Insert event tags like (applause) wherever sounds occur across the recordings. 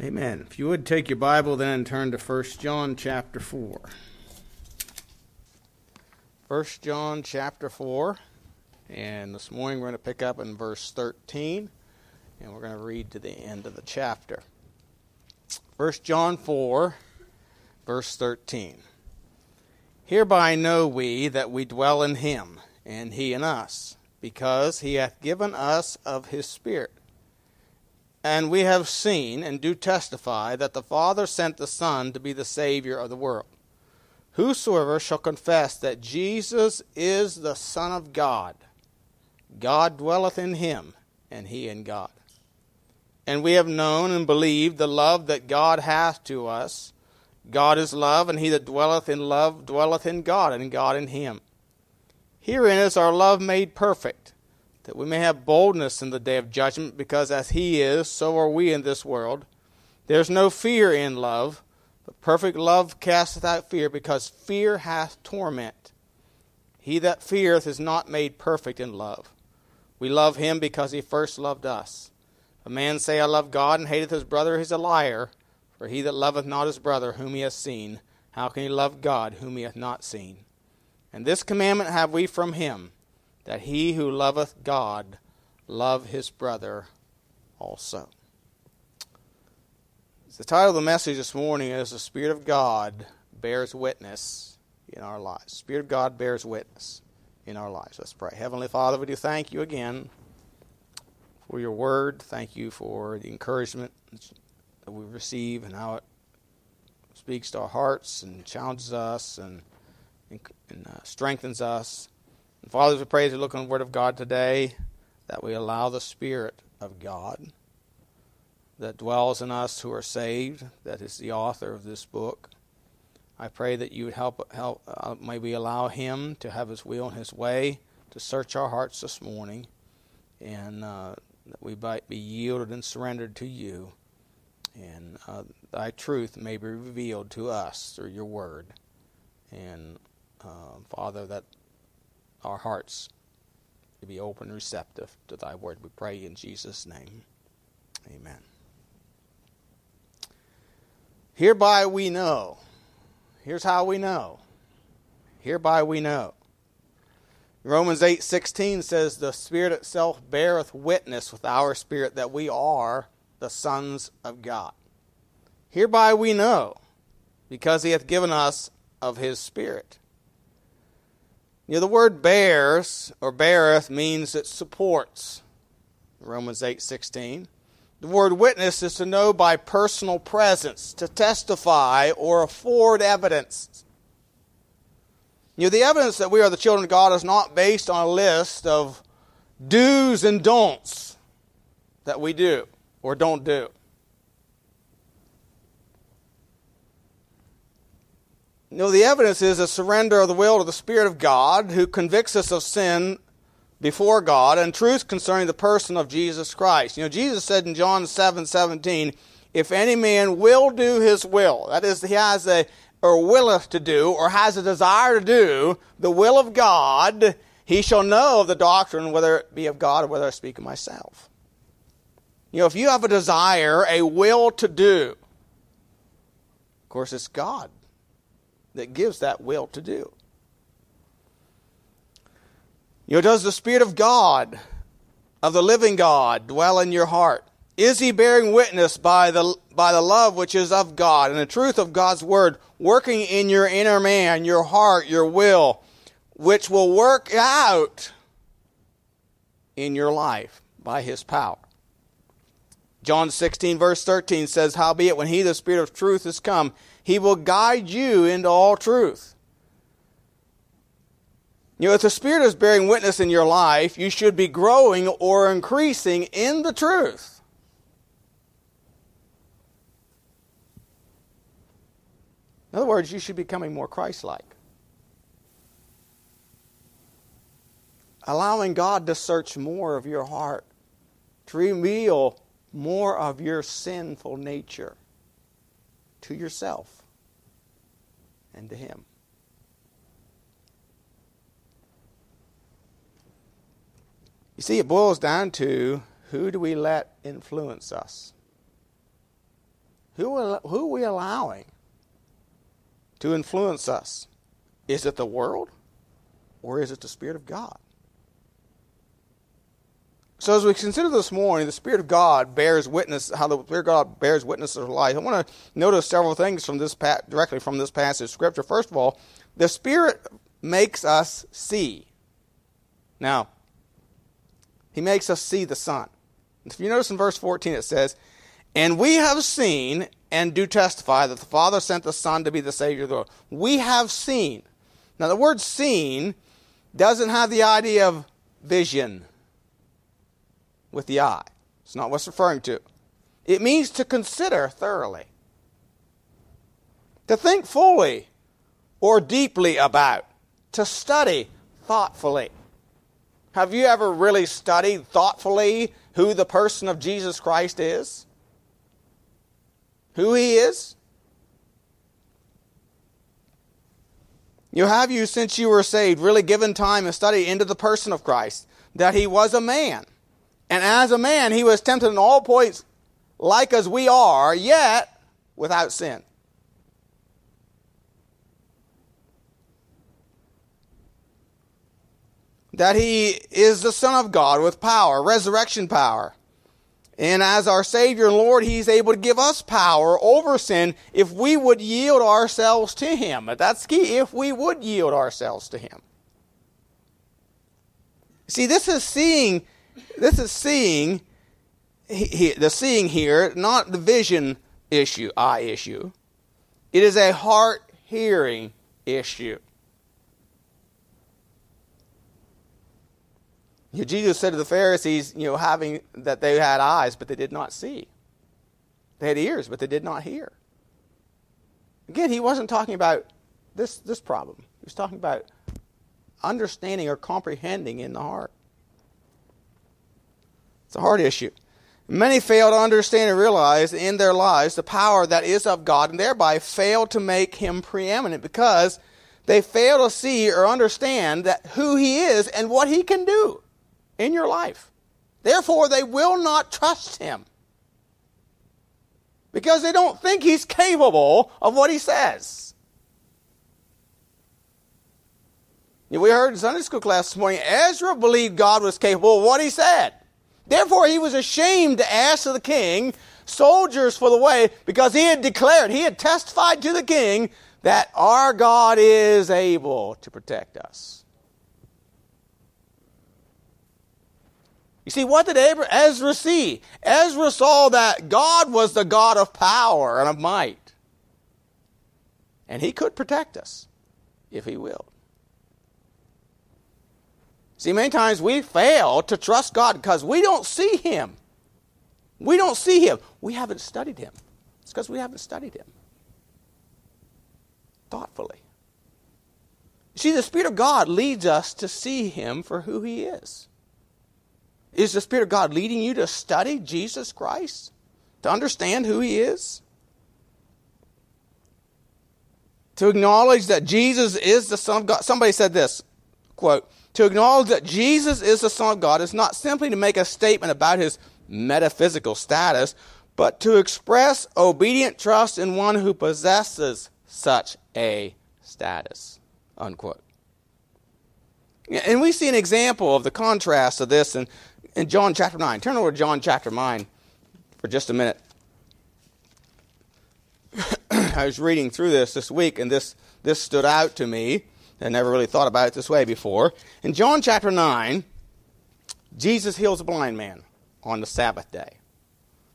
Amen. If you would take your Bible then turn to 1 John chapter 4. 1 John chapter 4. And this morning we're going to pick up in verse 13 and we're going to read to the end of the chapter. 1 John 4, verse 13. Hereby know we that we dwell in him, and he in us, because he hath given us of his Spirit. And we have seen and do testify that the Father sent the Son to be the Savior of the world. Whosoever shall confess that Jesus is the Son of God, God dwelleth in him, and he in God. And we have known and believed the love that God hath to us. God is love, and he that dwelleth in love dwelleth in God, and God in him. Herein is our love made perfect that we may have boldness in the day of judgment, because as he is, so are we in this world. There is no fear in love, but perfect love casteth out fear, because fear hath torment. He that feareth is not made perfect in love. We love him because he first loved us. A man say, I love God, and hateth his brother, he is a liar. For he that loveth not his brother, whom he hath seen, how can he love God, whom he hath not seen? And this commandment have we from him that he who loveth God love his brother also. The title of the message this morning is The Spirit of God Bears Witness in Our Lives. Spirit of God bears witness in our lives. Let's pray. Heavenly Father, we do thank you again for your word. Thank you for the encouragement that we receive and how it speaks to our hearts and challenges us and, and, uh, strengthens us. And Father, we pray as we look on the Word of God today, that we allow the Spirit of God that dwells in us who are saved, that is the author of this book. I pray that you would help, help uh, may we allow him to have his will and his way to search our hearts this morning, and uh, that we might be yielded and surrendered to you, and uh, thy truth may be revealed to us through your word. And uh, Father, that our hearts to be open and receptive to thy word. We pray in Jesus' name. Amen. Hereby we know. Here's how we know. Hereby we know. Romans 8:16 says the spirit itself beareth witness with our spirit that we are the sons of God. Hereby we know because he hath given us of his spirit. You know, the word bears or beareth means it supports. Romans 8:16. The word witness is to know by personal presence, to testify or afford evidence. You know, the evidence that we are the children of God is not based on a list of do's and don'ts that we do or don't do. No, the evidence is a surrender of the will to the Spirit of God who convicts us of sin before God and truth concerning the person of Jesus Christ. You know, Jesus said in John 7 17, if any man will do his will, that is, he has a, or willeth to do, or has a desire to do the will of God, he shall know of the doctrine, whether it be of God or whether I speak of myself. You know, if you have a desire, a will to do, of course, it's God that gives that will to do. You know, does the Spirit of God, of the living God, dwell in your heart? Is he bearing witness by the, by the love which is of God and the truth of God's word working in your inner man, your heart, your will, which will work out in your life by his power? John 16, verse 13 says, Howbeit, when he, the Spirit of truth, is come, he will guide you into all truth. You know, if the Spirit is bearing witness in your life, you should be growing or increasing in the truth. In other words, you should be becoming more Christ like. Allowing God to search more of your heart, to reveal more of your sinful nature to yourself and to Him. You see, it boils down to who do we let influence us? Who, who are we allowing to influence us? Is it the world or is it the Spirit of God? So as we consider this morning, the Spirit of God bears witness, how the Spirit of God bears witness of life. I want to notice several things from this directly from this passage of Scripture. First of all, the Spirit makes us see. Now, He makes us see the Son. If you notice in verse 14, it says, And we have seen and do testify that the Father sent the Son to be the Savior of the world. We have seen. Now, the word seen doesn't have the idea of vision with the eye. It's not what's referring to. It means to consider thoroughly, to think fully or deeply about, to study thoughtfully. Have you ever really studied thoughtfully who the person of Jesus Christ is? Who he is? You have you, since you were saved, really given time and study into the person of Christ, that he was a man and as a man, he was tempted in all points like as we are, yet without sin. That he is the Son of God with power, resurrection power. And as our Savior and Lord, He's able to give us power over sin if we would yield ourselves to Him. That's key, if we would yield ourselves to Him. See, this is seeing this is seeing, he, the seeing here, not the vision issue, eye issue. It is a heart hearing issue. Jesus said to the Pharisees, you know, having that they had eyes, but they did not see. They had ears, but they did not hear. Again, he wasn't talking about this, this problem. He was talking about understanding or comprehending in the heart. It's a hard issue. Many fail to understand and realize in their lives the power that is of God and thereby fail to make him preeminent because they fail to see or understand that who he is and what he can do in your life. Therefore, they will not trust him because they don't think he's capable of what he says. We heard in Sunday school class this morning, Ezra believed God was capable of what he said. Therefore, he was ashamed to ask of the king soldiers for the way because he had declared, he had testified to the king that our God is able to protect us. You see, what did Ezra see? Ezra saw that God was the God of power and of might. And he could protect us if he willed. See, many times we fail to trust God because we don't see Him. We don't see Him. We haven't studied Him. It's because we haven't studied Him thoughtfully. See, the Spirit of God leads us to see Him for who He is. Is the Spirit of God leading you to study Jesus Christ? To understand who He is? To acknowledge that Jesus is the Son of God. Somebody said this quote, to acknowledge that Jesus is the Son of God is not simply to make a statement about his metaphysical status, but to express obedient trust in one who possesses such a status. Unquote. And we see an example of the contrast of this in, in John chapter 9. Turn over to John chapter 9 for just a minute. (clears throat) I was reading through this this week, and this, this stood out to me. I never really thought about it this way before. In John chapter 9, Jesus heals a blind man on the Sabbath day.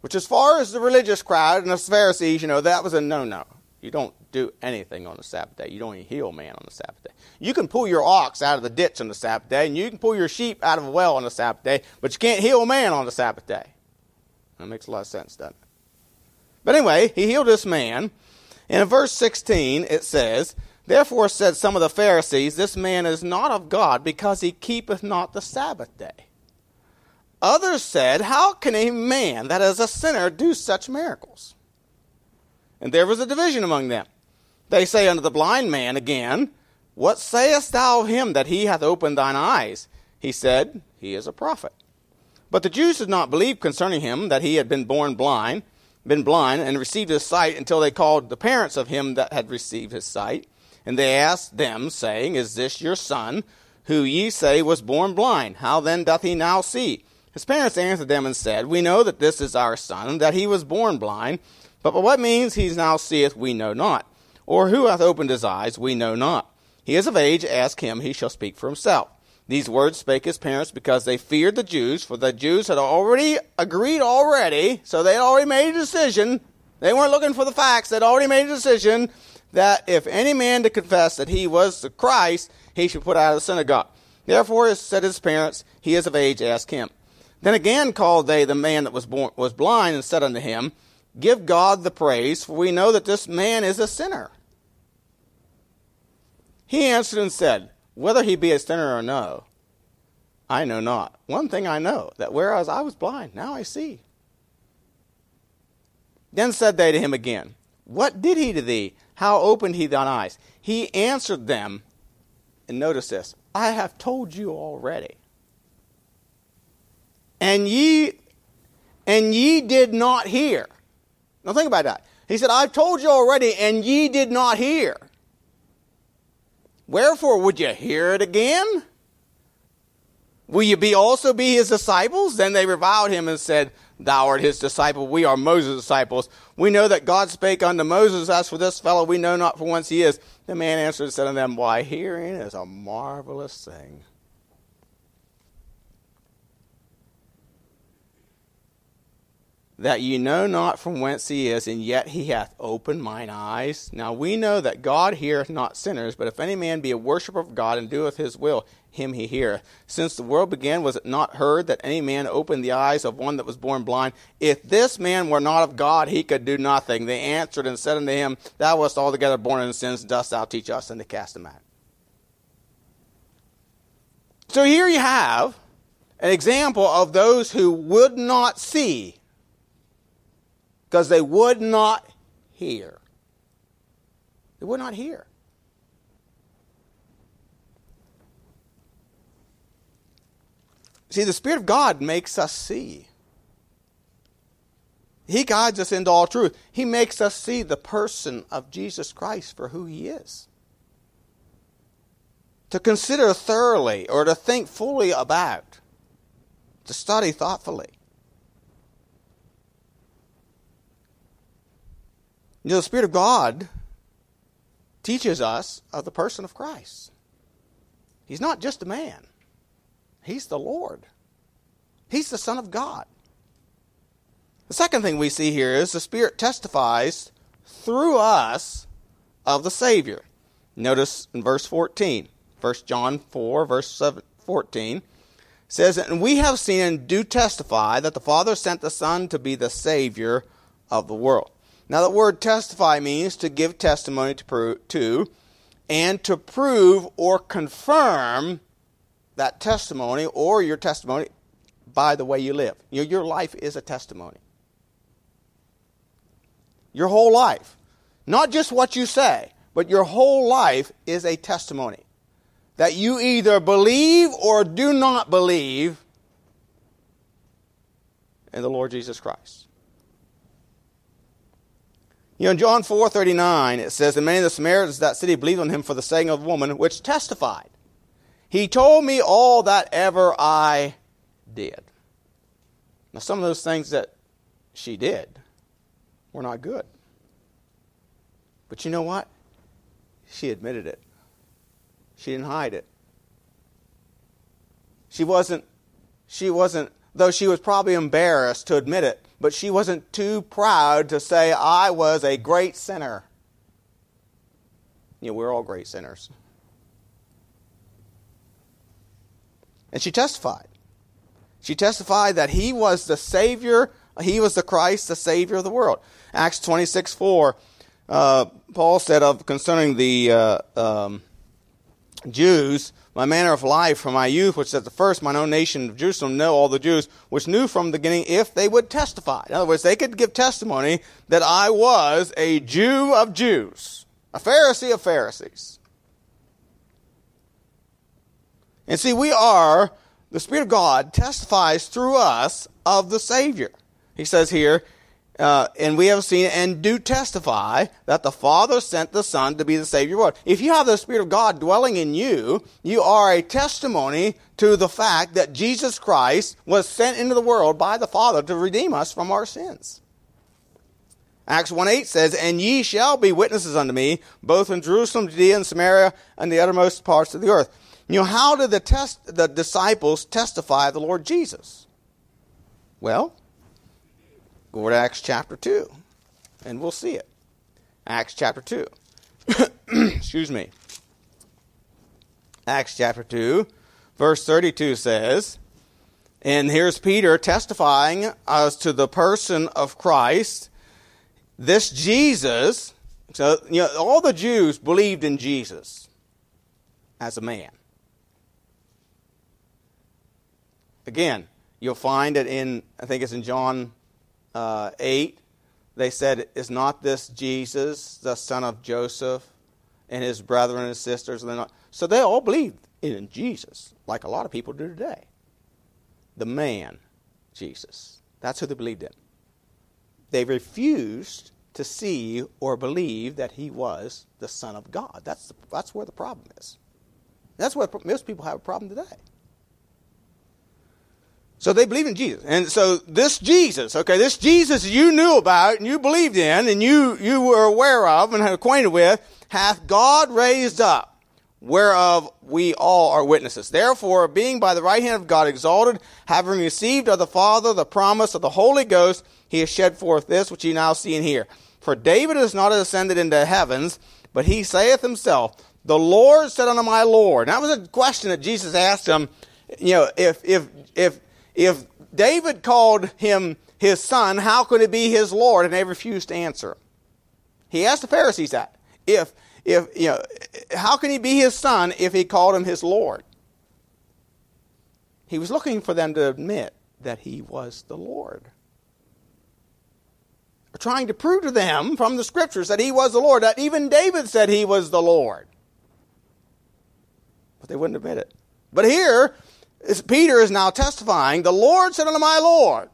Which, as far as the religious crowd and the Pharisees, you know, that was a no no. You don't do anything on the Sabbath day. You don't even heal man on the Sabbath day. You can pull your ox out of the ditch on the Sabbath day, and you can pull your sheep out of a well on the Sabbath day, but you can't heal a man on the Sabbath day. That makes a lot of sense, doesn't it? But anyway, he healed this man. And in verse 16, it says, Therefore said some of the Pharisees, This man is not of God, because he keepeth not the Sabbath day. Others said, How can a man that is a sinner do such miracles? And there was a division among them. They say unto the blind man again, What sayest thou of him that he hath opened thine eyes? He said, He is a prophet. But the Jews did not believe concerning him that he had been born blind, been blind and received his sight until they called the parents of him that had received his sight. And they asked them, saying, Is this your son, who ye say was born blind? How then doth he now see? His parents answered them and said, We know that this is our son, and that he was born blind. But by what means he now seeth, we know not. Or who hath opened his eyes, we know not. He is of age, ask him, he shall speak for himself. These words spake his parents because they feared the Jews, for the Jews had already agreed already, so they had already made a decision. They weren't looking for the facts, they'd already made a decision that if any man did confess that he was the Christ, he should put out of the synagogue. Therefore said his parents, He is of age, ask him. Then again called they the man that was born was blind, and said unto him, Give God the praise, for we know that this man is a sinner. He answered and said, Whether he be a sinner or no, I know not. One thing I know, that whereas I was blind, now I see. Then said they to him again, What did he to thee? How opened he thine eyes? He answered them, and notice this I have told you already. And ye and ye did not hear. Now think about that. He said, I've told you already, and ye did not hear. Wherefore would you hear it again? Will you be also be his disciples? Then they reviled him and said, Thou art his disciple, we are Moses' disciples. We know that God spake unto Moses, As for this fellow, we know not from whence he is. The man answered and said unto them, Why, hearing is a marvelous thing. that ye know not from whence he is, and yet he hath opened mine eyes. Now we know that God heareth not sinners, but if any man be a worshipper of God and doeth his will, him he heareth. Since the world began, was it not heard that any man opened the eyes of one that was born blind? If this man were not of God, he could do nothing. They answered and said unto him, Thou wast altogether born in sins, dost thou teach us and to cast them out? So here you have an example of those who would not see because they would not hear. They would not hear. See, the Spirit of God makes us see. He guides us into all truth. He makes us see the person of Jesus Christ for who he is. To consider thoroughly or to think fully about, to study thoughtfully. You know, the Spirit of God teaches us of the person of Christ. He's not just a man, He's the Lord, He's the Son of God. The second thing we see here is the Spirit testifies through us of the Savior. Notice in verse 14, 1 John 4, verse 14 says, And we have seen and do testify that the Father sent the Son to be the Savior of the world. Now, the word testify means to give testimony to, prove, to and to prove or confirm that testimony or your testimony by the way you live. You know, your life is a testimony. Your whole life. Not just what you say, but your whole life is a testimony. That you either believe or do not believe in the Lord Jesus Christ. You know, in John 4 39, it says, And many of the Samaritans of that city believed on him for the saying of the woman, which testified, He told me all that ever I did. Now, some of those things that she did were not good. But you know what? She admitted it. She didn't hide it. She wasn't, she wasn't, though she was probably embarrassed to admit it, but she wasn't too proud to say, I was a great sinner. You know, we're all great sinners. And she testified. She testified that he was the Savior, he was the Christ, the Savior of the world. Acts 26 4, uh, Paul said of concerning the uh, um, Jews, my manner of life from my youth, which at the first mine own nation of Jerusalem know all the Jews, which knew from the beginning if they would testify. In other words, they could give testimony that I was a Jew of Jews, a Pharisee of Pharisees. And see, we are, the Spirit of God testifies through us of the Savior. He says here, uh, and we have seen and do testify that the Father sent the Son to be the Savior of the world. If you have the Spirit of God dwelling in you, you are a testimony to the fact that Jesus Christ was sent into the world by the Father to redeem us from our sins. Acts 1 8 says, And ye shall be witnesses unto me, both in Jerusalem, Judea, and Samaria, and the uttermost parts of the earth. You know, how did the, test, the disciples testify of the Lord Jesus? Well, Go to Acts chapter 2, and we'll see it. Acts chapter 2. (coughs) Excuse me. Acts chapter 2, verse 32 says, and here's Peter testifying as to the person of Christ. This Jesus, so you know, all the Jews believed in Jesus as a man. Again, you'll find it in, I think it's in John uh, 8, they said, Is not this Jesus, the son of Joseph, and his brethren and sisters? So they all believed in Jesus, like a lot of people do today. The man, Jesus. That's who they believed in. They refused to see or believe that he was the Son of God. That's, the, that's where the problem is. That's where most people have a problem today. So they believe in Jesus. And so this Jesus, okay, this Jesus you knew about and you believed in and you, you were aware of and acquainted with, hath God raised up, whereof we all are witnesses. Therefore, being by the right hand of God exalted, having received of the Father the promise of the Holy Ghost, he has shed forth this which ye now see and hear. For David is not ascended into heavens, but he saith himself, The Lord said unto my Lord. And that was a question that Jesus asked him, you know, if, if, if if David called him his son, how could it be his Lord? And they refused to answer. He asked the Pharisees that. If, if, you know, how can he be his son if he called him his Lord? He was looking for them to admit that he was the Lord. Trying to prove to them from the scriptures that he was the Lord, that even David said he was the Lord. But they wouldn't admit it. But here, Peter is now testifying, The Lord said unto my Lord,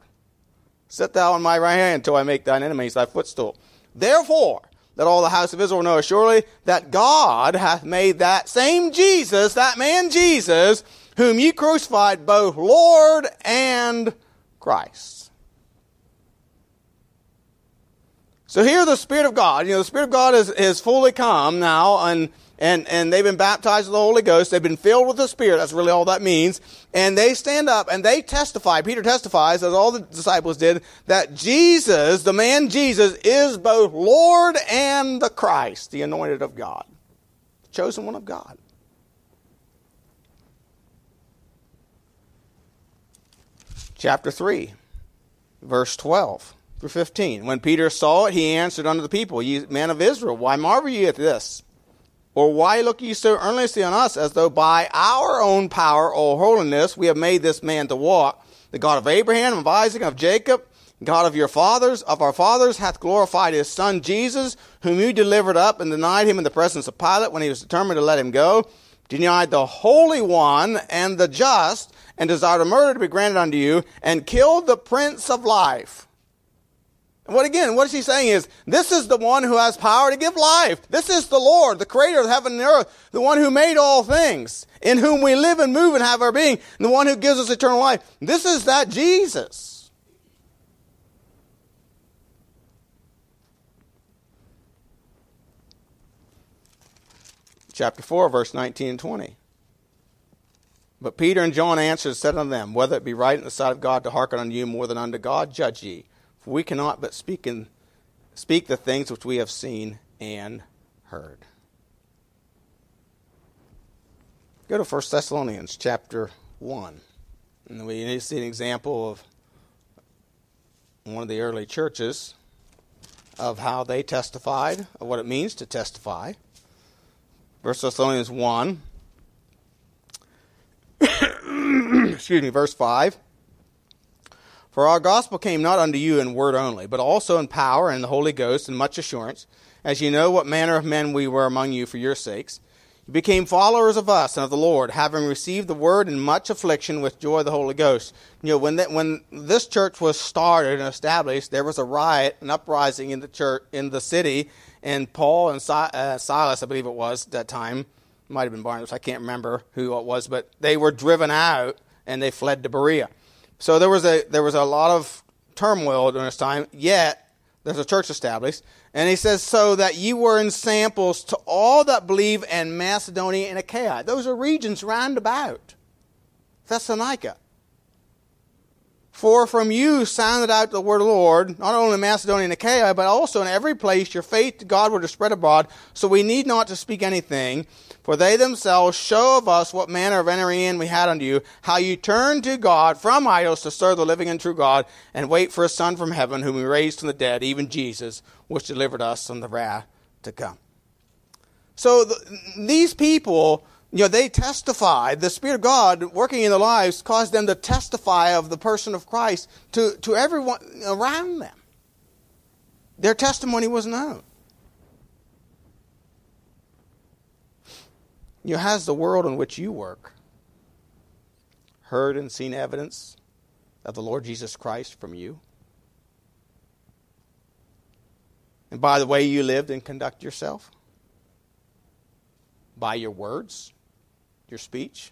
Sit thou on my right hand until I make thine enemies thy footstool. Therefore, let all the house of Israel know surely that God hath made that same Jesus, that man Jesus, whom ye crucified, both Lord and Christ. So here the Spirit of God, you know, the Spirit of God is, is fully come now, and and, and they've been baptized with the Holy Ghost. They've been filled with the Spirit. That's really all that means. And they stand up and they testify. Peter testifies, as all the disciples did, that Jesus, the man Jesus, is both Lord and the Christ, the anointed of God, the chosen one of God. Chapter 3, verse 12 through 15. When Peter saw it, he answered unto the people, Ye men of Israel, why marvel ye at this? Or why look ye so earnestly on us, as though by our own power or holiness we have made this man to walk? The God of Abraham, of Isaac, of Jacob, God of your fathers, of our fathers, hath glorified his son Jesus, whom you delivered up and denied him in the presence of Pilate when he was determined to let him go, denied the Holy One and the just, and desired a murder to be granted unto you, and killed the Prince of Life what again, what is he saying is, this is the one who has power to give life. This is the Lord, the creator of heaven and earth, the one who made all things, in whom we live and move and have our being, the one who gives us eternal life. This is that Jesus. Chapter 4, verse 19 and 20. But Peter and John answered and said unto them, Whether it be right in the sight of God to hearken unto you more than unto God, judge ye. For we cannot but speak, in, speak the things which we have seen and heard. Go to 1 Thessalonians chapter 1. And we see an example of one of the early churches of how they testified, of what it means to testify. 1 Thessalonians 1. (coughs) Excuse me, verse 5. For our gospel came not unto you in word only, but also in power and the Holy Ghost and much assurance, as you know what manner of men we were among you for your sakes. You became followers of us and of the Lord, having received the word in much affliction with joy of the Holy Ghost. You know, when that, when this church was started and established, there was a riot, an uprising in the church in the city, and Paul and si- uh, Silas, I believe it was at that time, might have been Barnabas, I can't remember who it was, but they were driven out and they fled to Berea. So there was a there was a lot of turmoil during this time. Yet there's a church established, and he says, so that you were in samples to all that believe in Macedonia and Achaia. Those are regions round about Thessalonica. For from you sounded out the word of the Lord, not only in Macedonia and Achaia, but also in every place your faith to God were to spread abroad. So we need not to speak anything, for they themselves show of us what manner of entering in we had unto you, how you turned to God from idols to serve the living and true God, and wait for a Son from heaven, whom He raised from the dead, even Jesus, which delivered us from the wrath to come. So the, these people you know, they testified. The Spirit of God working in their lives caused them to testify of the person of Christ to, to everyone around them. Their testimony was known. You know, has the world in which you work heard and seen evidence of the Lord Jesus Christ from you? And by the way you lived and conduct yourself? By your words? Your speech,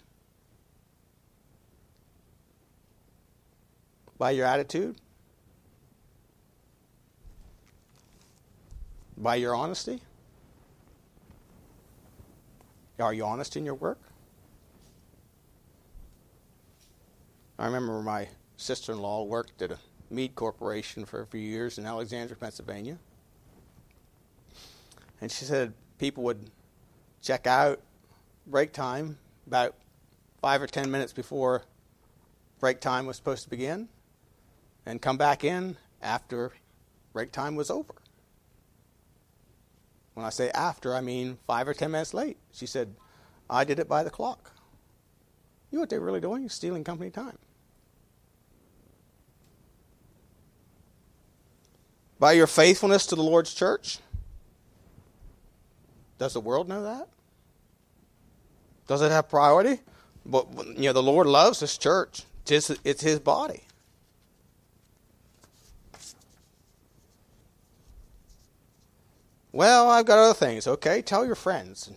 by your attitude, by your honesty? Are you honest in your work? I remember my sister in law worked at a Mead Corporation for a few years in Alexandria, Pennsylvania. And she said people would check out break time about five or ten minutes before break time was supposed to begin and come back in after break time was over. When I say after, I mean five or ten minutes late. She said, I did it by the clock. You know what they're really doing? Stealing company time. By your faithfulness to the Lord's church. Does the world know that? Does it have priority? But you know, the Lord loves His church. It's his, it's His body. Well, I've got other things. Okay, tell your friends.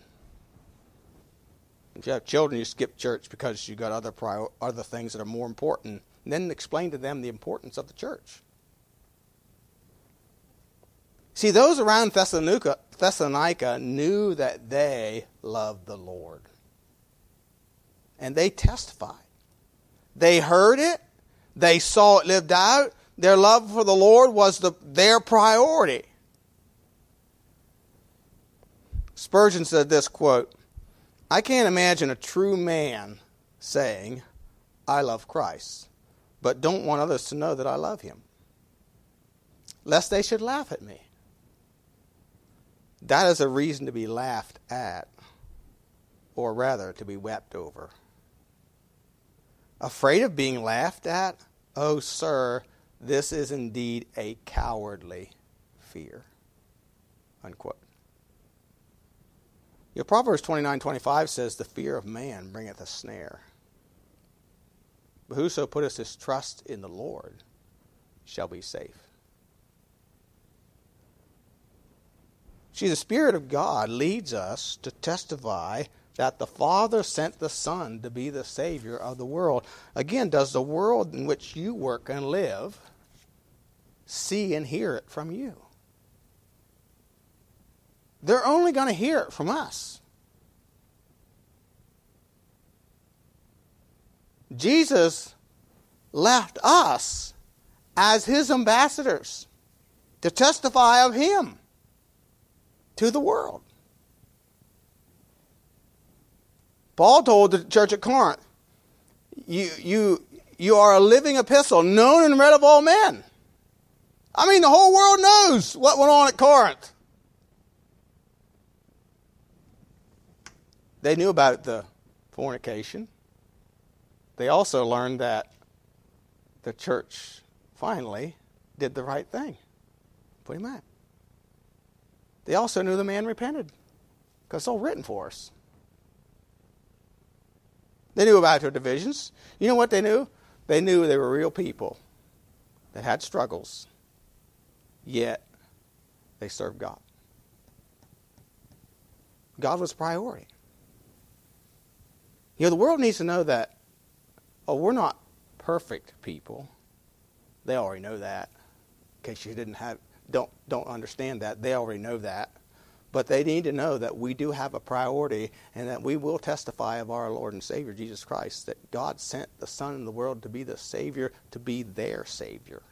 If you have children, you skip church because you've got other prior, other things that are more important. And then explain to them the importance of the church. See, those around Thessalonica, Thessalonica knew that they loved the Lord and they testified. They heard it, they saw it lived out. Their love for the Lord was the, their priority. Spurgeon said this quote, I can't imagine a true man saying, I love Christ, but don't want others to know that I love him, lest they should laugh at me. That is a reason to be laughed at, or rather, to be wept over. Afraid of being laughed at? Oh, sir, this is indeed a cowardly fear. Unquote. Your Proverbs 29:25 says, The fear of man bringeth a snare. But whoso putteth his trust in the Lord shall be safe. See, the Spirit of God leads us to testify that the Father sent the Son to be the Savior of the world. Again, does the world in which you work and live see and hear it from you? They're only going to hear it from us. Jesus left us as his ambassadors to testify of him to the world. Paul told the church at Corinth, you, you, you are a living epistle, known and read of all men. I mean, the whole world knows what went on at Corinth. They knew about the fornication. They also learned that the church finally did the right thing. Put him out. They also knew the man repented because it's all written for us. They knew about their divisions. You know what they knew? They knew they were real people that had struggles, yet they served God. God was priority. You know, the world needs to know that, oh, we're not perfect people. They already know that. In case you didn't have don't don't understand that, they already know that. But they need to know that we do have a priority and that we will testify of our Lord and Savior Jesus Christ, that God sent the Son in the world to be the Savior, to be their Savior.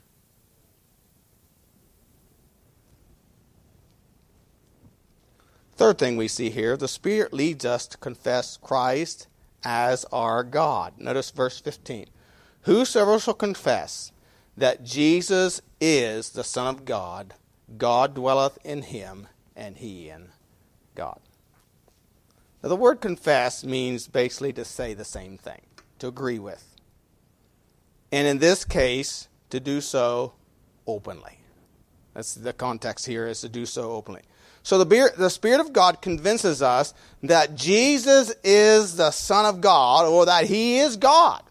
Third thing we see here the Spirit leads us to confess Christ as our God. Notice verse 15. Whosoever shall confess that Jesus is the Son of God, God dwelleth in him, and he in God. Now, the word confess means basically to say the same thing, to agree with. And in this case, to do so openly. That's the context here is to do so openly. So the, the Spirit of God convinces us that Jesus is the Son of God or that He is God.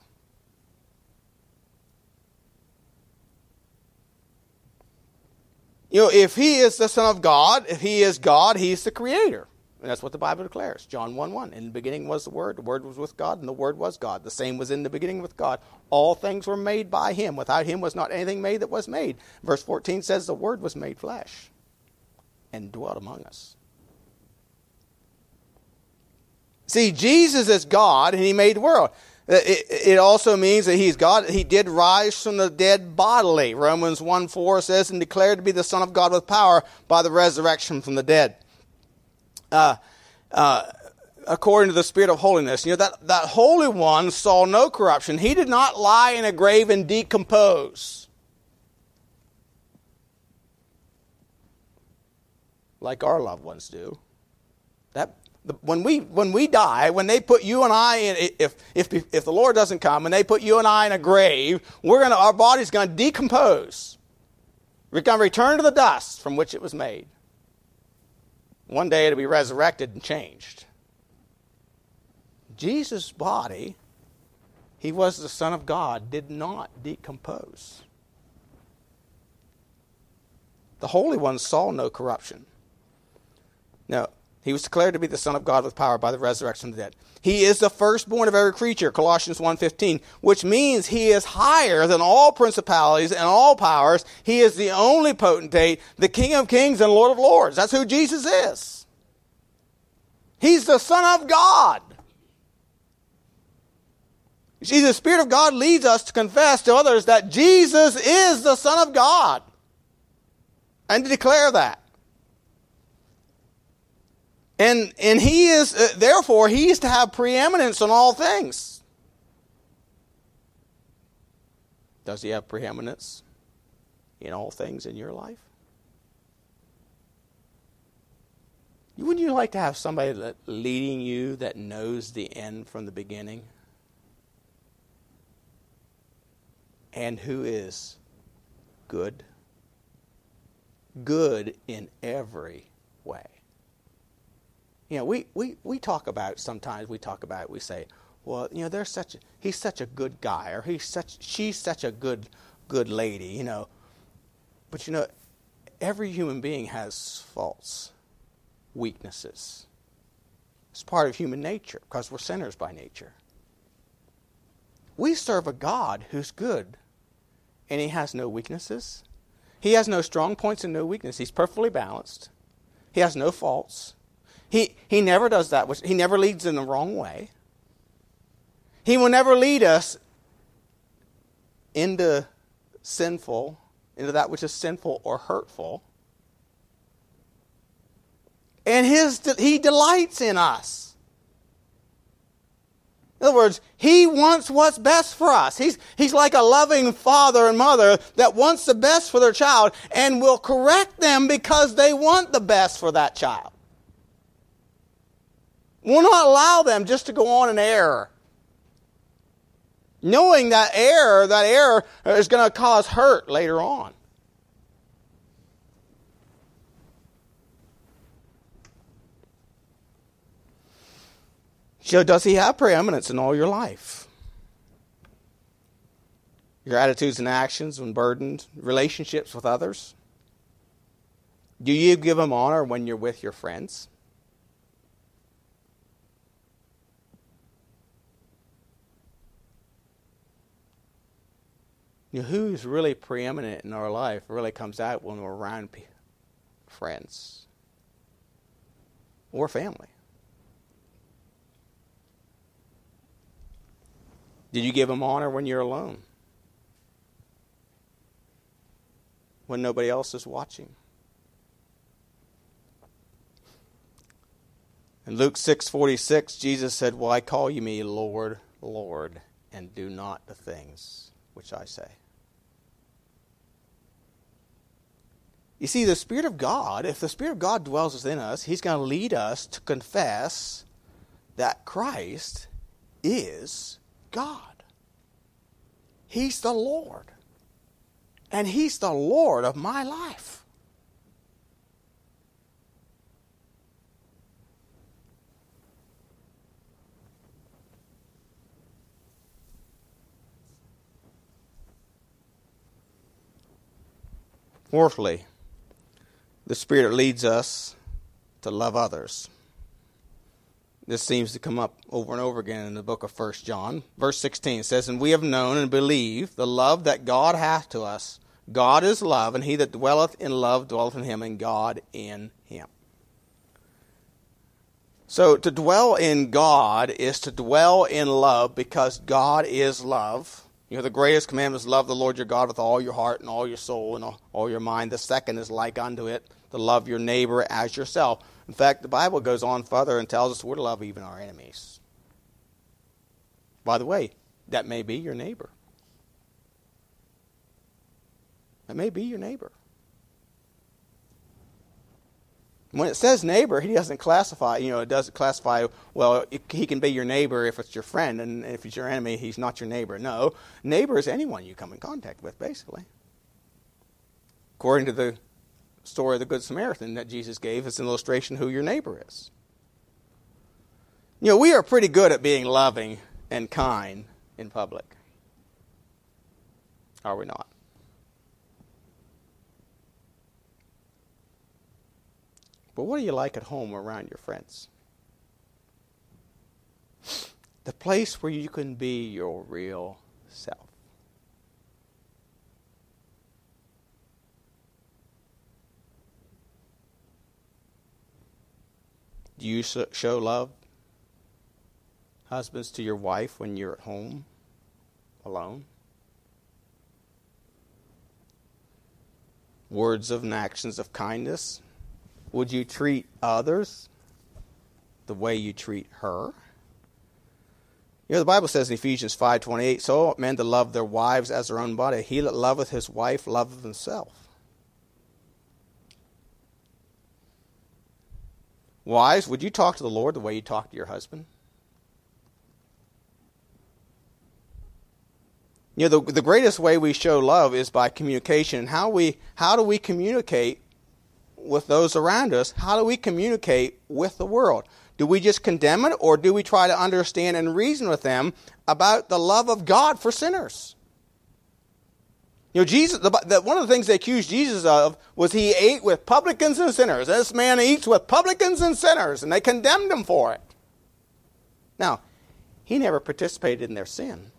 You know, if He is the Son of God, if He is God, He's the Creator. And that's what the Bible declares. John 1 1. In the beginning was the Word, the Word was with God, and the Word was God. The same was in the beginning with God. All things were made by Him. Without Him was not anything made that was made. Verse 14 says, The Word was made flesh and dwelt among us. See, Jesus is God and he made the world. It, it, also means that he's God. He did rise from the dead bodily. Romans 1 4 says, and declared to be the Son of God with power by the resurrection from the dead. Uh, uh, according to the Spirit of holiness. You know, that, that Holy One saw no corruption. He did not lie in a grave and decompose. like our loved ones do. That when we when we die, when they put you and I in, if if if the Lord doesn't come and they put you and I in a grave, we're gonna our body's gonna decompose. We're gonna return to the dust from which it was made. One day it'll be resurrected and changed. Jesus' body, he was the Son of God, did not decompose. The Holy One saw no corruption. No, he was declared to be the Son of God with power by the resurrection of the dead. He is the firstborn of every creature, Colossians 1.15, which means he is higher than all principalities and all powers. He is the only potentate, the King of kings and Lord of lords. That's who Jesus is. He's the Son of God. See, the Spirit of God leads us to confess to others that Jesus is the Son of God and to declare that. And, and he is, uh, therefore, he is to have preeminence on all things. Does he have preeminence in all things in your life? Wouldn't you like to have somebody leading you that knows the end from the beginning? And who is good? Good in every way. You know, we, we, we talk about sometimes we talk about we say, well, you know, there's such he's such a good guy or he's such she's such a good good lady, you know. But you know, every human being has faults, weaknesses. It's part of human nature because we're sinners by nature. We serve a God who's good and he has no weaknesses. He has no strong points and no weakness. He's perfectly balanced. He has no faults. He, he never does that. Which, he never leads in the wrong way. He will never lead us into sinful, into that which is sinful or hurtful. And his, he delights in us. In other words, he wants what's best for us. He's, he's like a loving father and mother that wants the best for their child and will correct them because they want the best for that child will not allow them just to go on in error. Knowing that error, that error is going to cause hurt later on. So, does he have preeminence in all your life? Your attitudes and actions when burdened, relationships with others? Do you give him honor when you're with your friends? You know, who's really preeminent in our life really comes out when we're around friends or family. Did you give them honor when you're alone? When nobody else is watching? In Luke 6:46, Jesus said, "Why call you me Lord, Lord, and do not the things which I say?" You see, the Spirit of God, if the Spirit of God dwells within us, He's going to lead us to confess that Christ is God. He's the Lord. And He's the Lord of my life. Fourthly, the Spirit leads us to love others. This seems to come up over and over again in the book of First John. Verse 16 says, And we have known and believed the love that God hath to us. God is love, and he that dwelleth in love dwelleth in him, and God in him. So to dwell in God is to dwell in love because God is love. You know, the greatest commandment is love the Lord your God with all your heart and all your soul and all your mind. The second is like unto it to love your neighbor as yourself. In fact, the Bible goes on further and tells us we're to love even our enemies. By the way, that may be your neighbor. That may be your neighbor. When it says neighbor, he doesn't classify, you know, it doesn't classify, well, he can be your neighbor if it's your friend, and if it's your enemy, he's not your neighbor. No, neighbor is anyone you come in contact with, basically. According to the story of the Good Samaritan that Jesus gave as an illustration who your neighbor is. You know, we are pretty good at being loving and kind in public. Are we not? But what are you like at home around your friends? The place where you can be your real self. Do you show love, husbands, to your wife when you're at home alone? Words of and actions of kindness. Would you treat others the way you treat her? You know, the Bible says in Ephesians 5.28, So men to love their wives as their own body. He that loveth his wife loveth himself. Wives, would you talk to the Lord the way you talk to your husband? You know, the, the greatest way we show love is by communication. How we how do we communicate with those around us? How do we communicate with the world? Do we just condemn it or do we try to understand and reason with them about the love of God for sinners? You know, Jesus, the, the, one of the things they accused Jesus of was he ate with publicans and sinners. This man eats with publicans and sinners, and they condemned him for it. Now, he never participated in their sin.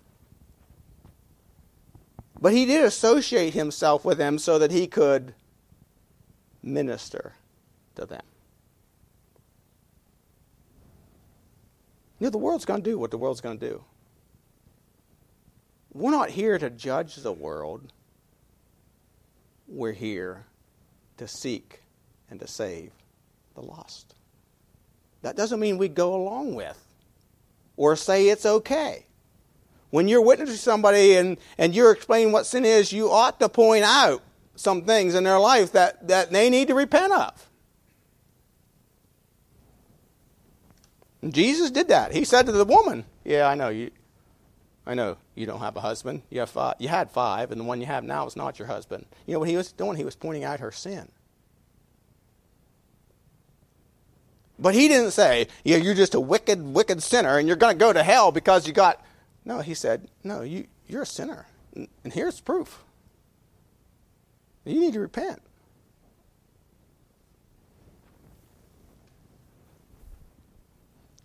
But he did associate himself with them so that he could minister to them. You know, the world's going to do what the world's going to do. We're not here to judge the world we're here to seek and to save the lost. That doesn't mean we go along with or say it's okay. When you're witnessing somebody and, and you're explaining what sin is, you ought to point out some things in their life that, that they need to repent of. And Jesus did that. He said to the woman, Yeah, I know you I know you don't have a husband. You have five, you had five, and the one you have now is not your husband. You know what he was doing? He was pointing out her sin. But he didn't say, yeah, you're just a wicked, wicked sinner and you're going to go to hell because you got. No, he said, no, you, you're a sinner. And here's proof. You need to repent.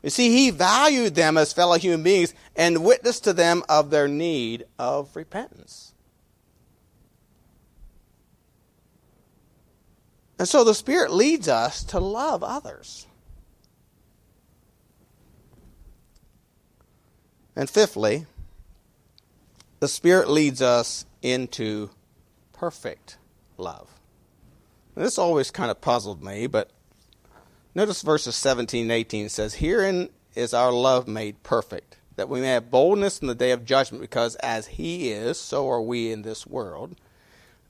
You see, he valued them as fellow human beings and witnessed to them of their need of repentance. And so the Spirit leads us to love others. And fifthly, the Spirit leads us into perfect love. Now, this always kind of puzzled me, but notice verses 17 and 18 says, Herein is our love made perfect, that we may have boldness in the day of judgment, because as He is, so are we in this world.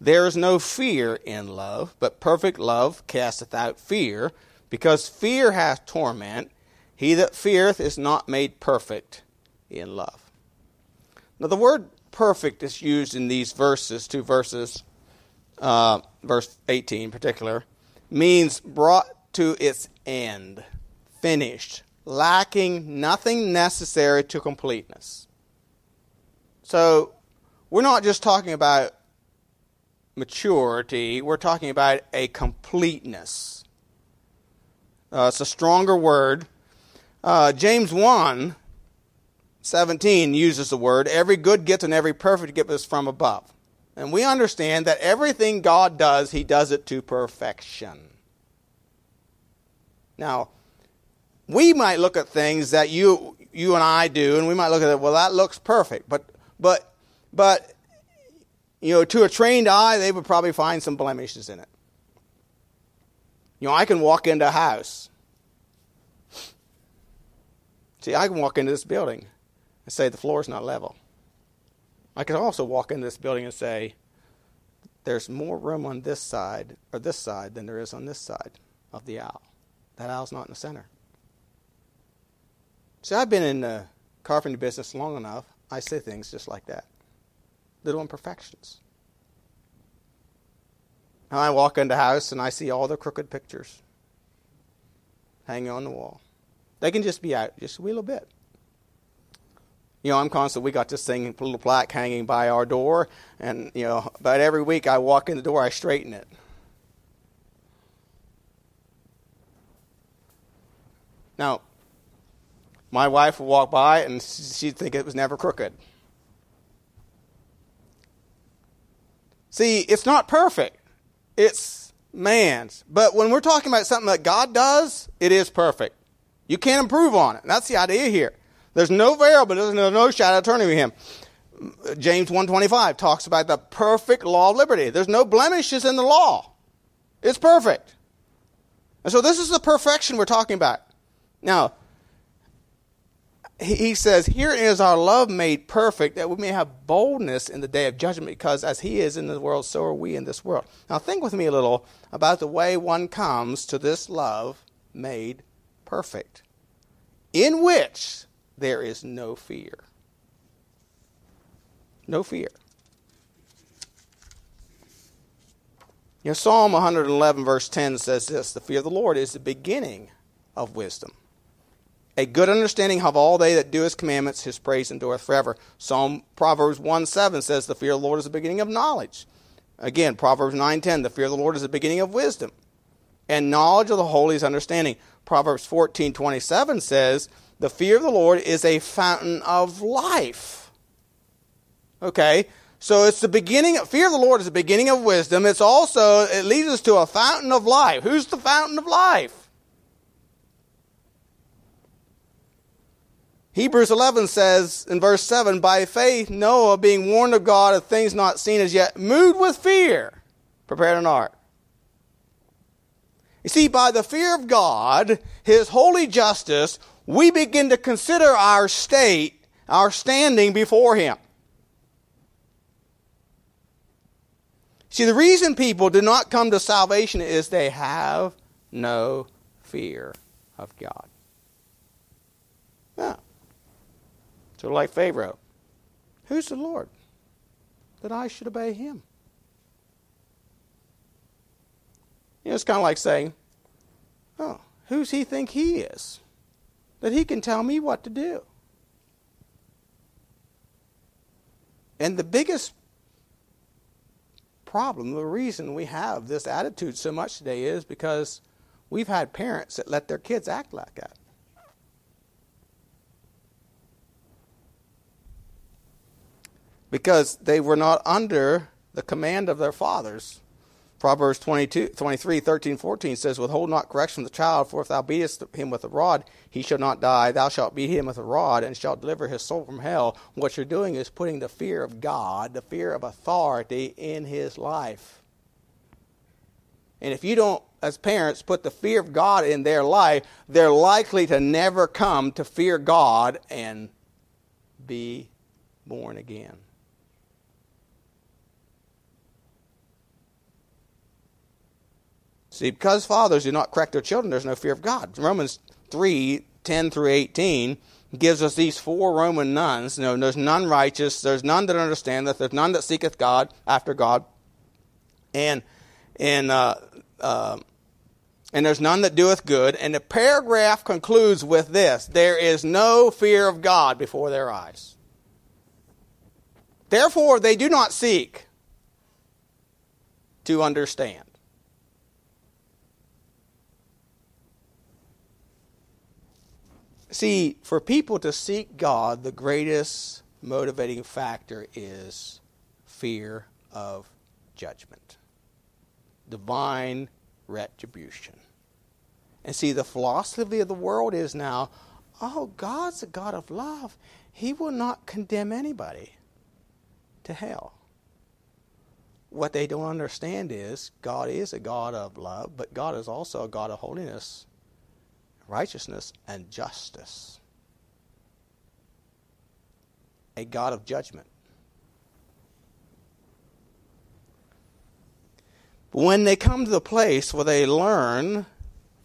There is no fear in love, but perfect love casteth out fear, because fear hath torment. He that feareth is not made perfect in love. Now, the word perfect is used in these verses, two verses, uh, verse 18 in particular, means brought to its end, finished, lacking nothing necessary to completeness. So, we're not just talking about maturity, we're talking about a completeness. Uh, it's a stronger word. Uh, James 1 17 uses the word, every good gift and every perfect gift is from above. And we understand that everything God does, He does it to perfection. Now, we might look at things that you you and I do, and we might look at it, well, that looks perfect. But but but you know, to a trained eye, they would probably find some blemishes in it. You know, I can walk into a house. See, I can walk into this building and say the floor is not level. I could also walk into this building and say there's more room on this side or this side than there is on this side of the aisle. That aisle's not in the center. See, I've been in the carpentry business long enough. I say things just like that. Little imperfections. Now I walk into the house and I see all the crooked pictures hanging on the wall. They can just be out just a wee little bit. You know, I'm constant. We got this thing, little plaque hanging by our door, and you know, about every week I walk in the door, I straighten it. Now, my wife would walk by and she'd think it was never crooked. See, it's not perfect. It's man's. But when we're talking about something that God does, it is perfect. You can't improve on it. That's the idea here. There's no variable. There's no, shadow turning with him. James 125 talks about the perfect law of liberty. There's no blemishes in the law. It's perfect. And so this is the perfection we're talking about. Now, he says, Here is our love made perfect, that we may have boldness in the day of judgment, because as he is in the world, so are we in this world. Now, think with me a little about the way one comes to this love made perfect, in which there is no fear. No fear. You know, Psalm 111, verse 10 says this The fear of the Lord is the beginning of wisdom. A good understanding of all they that do his commandments, his praise endureth forever. Psalm Proverbs 1 7 says, The fear of the Lord is the beginning of knowledge. Again, Proverbs 9 10, the fear of the Lord is the beginning of wisdom. And knowledge of the holy is understanding. Proverbs fourteen twenty seven says, the fear of the Lord is a fountain of life. Okay? So it's the beginning, fear of the Lord is the beginning of wisdom. It's also, it leads us to a fountain of life. Who's the fountain of life? Hebrews 11 says in verse 7 By faith, Noah, being warned of God of things not seen as yet, moved with fear, prepared an ark. You see, by the fear of God, his holy justice, we begin to consider our state, our standing before Him. See, the reason people do not come to salvation is they have no fear of God. Yeah. So, like Pharaoh, who's the Lord that I should obey him? You know, it's kind of like saying, oh, who's he think he is? That he can tell me what to do. And the biggest problem, the reason we have this attitude so much today is because we've had parents that let their kids act like that. Because they were not under the command of their fathers. Proverbs 22, 23, 13, 14 says, Withhold not correction from the child, for if thou beatest him with a rod, he shall not die. Thou shalt beat him with a rod, and shalt deliver his soul from hell. What you're doing is putting the fear of God, the fear of authority in his life. And if you don't, as parents, put the fear of God in their life, they're likely to never come to fear God and be born again. See, because fathers do not correct their children, there's no fear of God. Romans 3 10 through 18 gives us these four Roman nuns. You know, there's none righteous, there's none that understandeth, there's none that seeketh God after God, and and uh, uh, and there's none that doeth good. And the paragraph concludes with this: There is no fear of God before their eyes. Therefore, they do not seek to understand. See, for people to seek God, the greatest motivating factor is fear of judgment, divine retribution. And see, the philosophy of the world is now oh, God's a God of love. He will not condemn anybody to hell. What they don't understand is God is a God of love, but God is also a God of holiness righteousness, and justice. A God of judgment. But when they come to the place where they learn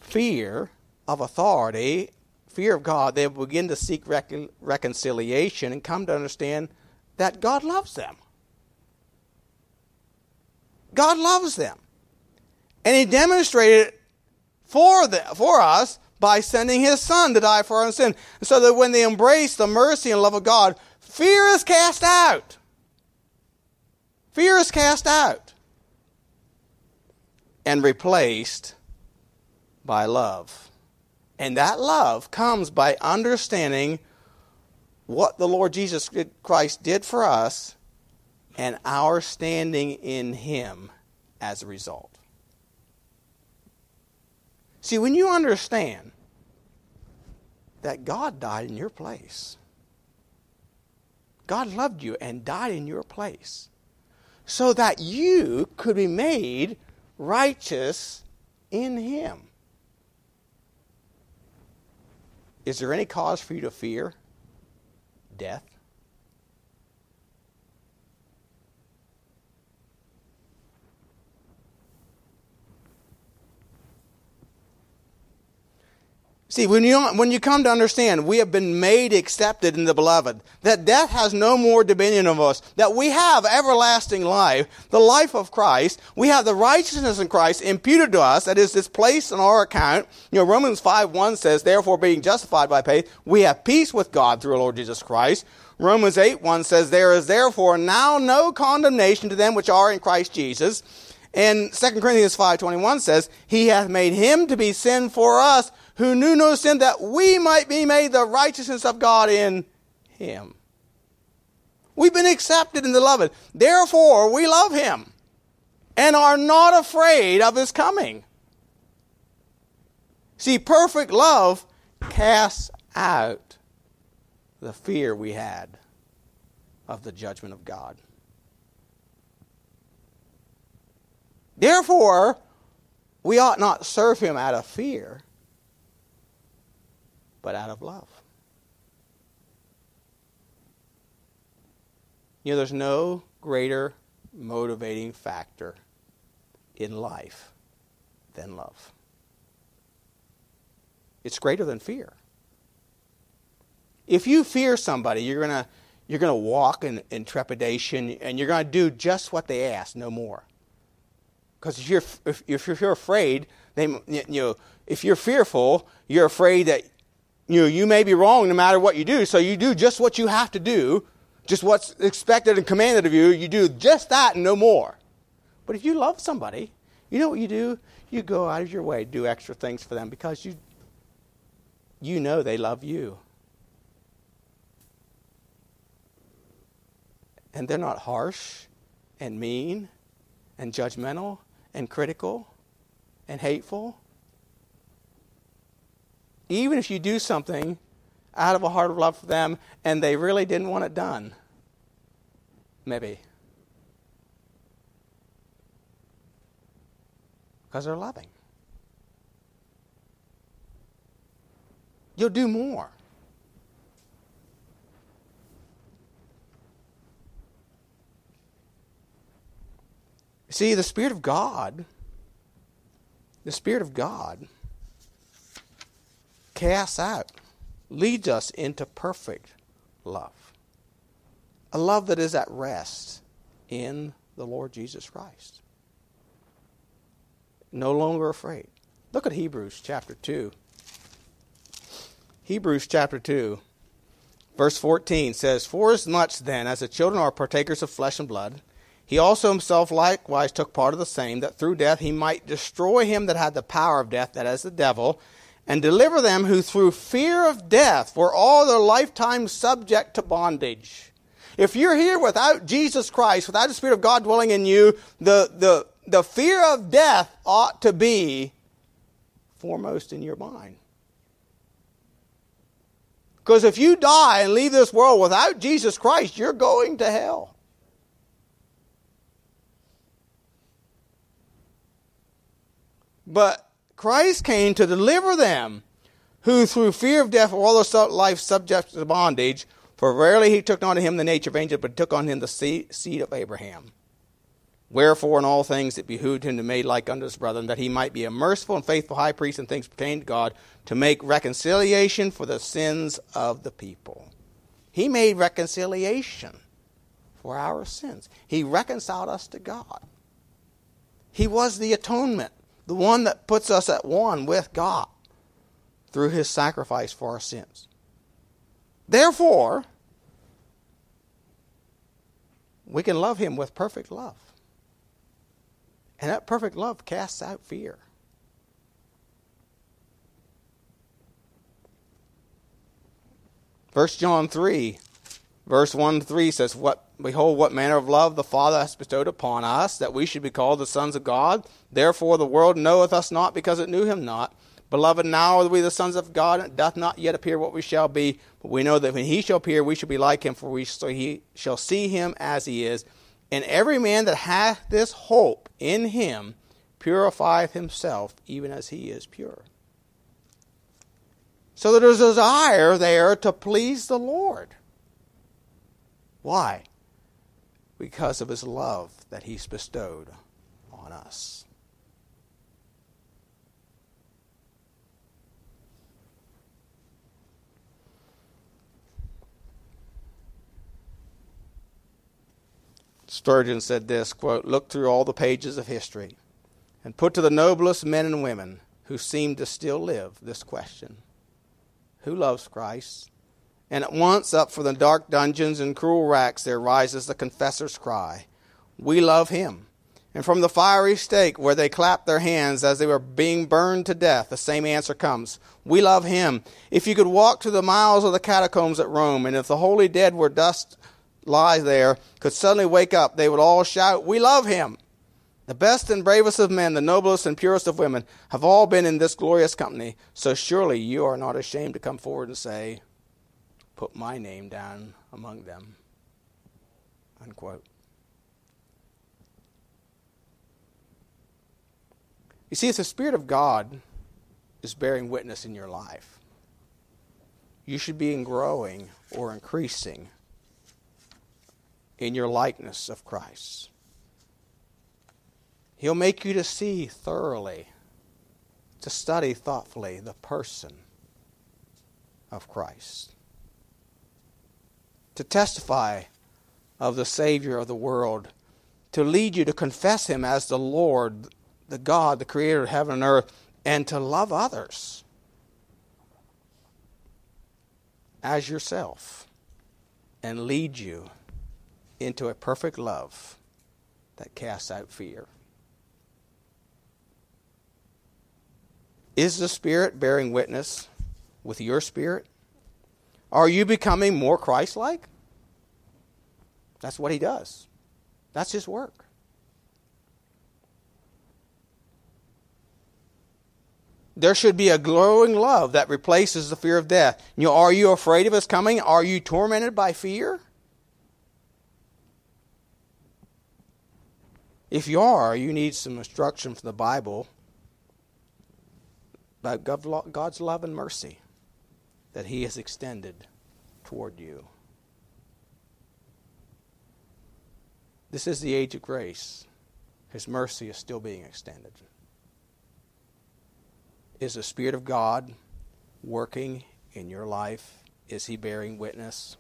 fear of authority, fear of God, they begin to seek recon- reconciliation and come to understand that God loves them. God loves them. And He demonstrated for, the, for us by sending his son to die for our sin. So that when they embrace the mercy and love of God, fear is cast out. Fear is cast out and replaced by love. And that love comes by understanding what the Lord Jesus Christ did for us and our standing in Him as a result. See, when you understand that God died in your place, God loved you and died in your place so that you could be made righteous in Him. Is there any cause for you to fear death? See, when you, when you come to understand we have been made accepted in the beloved, that death has no more dominion of us, that we have everlasting life, the life of Christ, we have the righteousness in Christ imputed to us, that is, this place on our account. You know, Romans 5 1 says, Therefore, being justified by faith, we have peace with God through our Lord Jesus Christ. Romans 8 1 says, There is therefore now no condemnation to them which are in Christ Jesus. And 2 Corinthians 5.21 says, He hath made him to be sin for us who knew no sin, that we might be made the righteousness of God in him. We've been accepted in the beloved. Therefore, we love him and are not afraid of his coming. See, perfect love casts out the fear we had of the judgment of God. Therefore, we ought not serve him out of fear, but out of love. You know, there's no greater motivating factor in life than love. It's greater than fear. If you fear somebody, you're going to you're going to walk in, in trepidation and you're going to do just what they ask, no more. Because if you're, if, if you're afraid, they, you know, if you're fearful, you're afraid that you know, you may be wrong no matter what you do. So you do just what you have to do, just what's expected and commanded of you. You do just that and no more. But if you love somebody, you know what you do? You go out of your way to do extra things for them because you you know they love you. And they're not harsh and mean and judgmental and critical and hateful. Even if you do something out of a heart of love for them and they really didn't want it done, maybe. Because they're loving. You'll do more. See, the Spirit of God, the Spirit of God casts out, leads us into perfect love. A love that is at rest in the Lord Jesus Christ. No longer afraid. Look at Hebrews chapter 2. Hebrews chapter 2, verse 14 says, For as much then as the children are partakers of flesh and blood, he also himself likewise took part of the same, that through death he might destroy him that had the power of death, that is the devil, and deliver them who through fear of death were all their lifetime subject to bondage. If you're here without Jesus Christ, without the Spirit of God dwelling in you, the, the, the fear of death ought to be foremost in your mind. Because if you die and leave this world without Jesus Christ, you're going to hell. But Christ came to deliver them who through fear of death were all their life subject to bondage. For rarely he took on him the nature of angels, but took on him the seed of Abraham. Wherefore, in all things it behooved him to be made like unto his brethren, that he might be a merciful and faithful high priest in things pertaining to God, to make reconciliation for the sins of the people. He made reconciliation for our sins. He reconciled us to God. He was the atonement the one that puts us at one with God through his sacrifice for our sins. Therefore, we can love him with perfect love. And that perfect love casts out fear. First John 3, verse 1 to 3 says, What Behold, what manner of love the Father has bestowed upon us, that we should be called the sons of God. Therefore the world knoweth us not, because it knew him not. Beloved, now are we the sons of God, and it doth not yet appear what we shall be. But we know that when he shall appear, we shall be like him, for we so he shall see him as he is. And every man that hath this hope in him purifieth himself, even as he is pure. So there's a desire there to please the Lord. Why? Because of his love that he's bestowed on us. Spurgeon said this quote, Look through all the pages of history and put to the noblest men and women who seem to still live this question Who loves Christ? And at once up from the dark dungeons and cruel racks there rises the confessor's cry We love him. And from the fiery stake where they clapped their hands as they were being burned to death, the same answer comes We love him. If you could walk through the miles of the catacombs at Rome, and if the holy dead where dust lies there could suddenly wake up, they would all shout, We love him. The best and bravest of men, the noblest and purest of women, have all been in this glorious company. So surely you are not ashamed to come forward and say, put my name down among them. Unquote. You see, if the Spirit of God is bearing witness in your life, you should be growing or increasing in your likeness of Christ. He'll make you to see thoroughly, to study thoughtfully the person of Christ to testify of the Savior of the world to lead you to confess Him as the Lord, the God, the Creator of heaven and earth, and to love others as yourself and lead you into a perfect love that casts out fear. Is the Spirit bearing witness with your spirit? Are you becoming more Christ like? That's what He does, that's His work. There should be a glowing love that replaces the fear of death. You know, are you afraid of His coming? Are you tormented by fear? If you are, you need some instruction from the Bible about God's love and mercy that He has extended toward you. This is the age of grace. His mercy is still being extended. Is the Spirit of God working in your life? Is He bearing witness?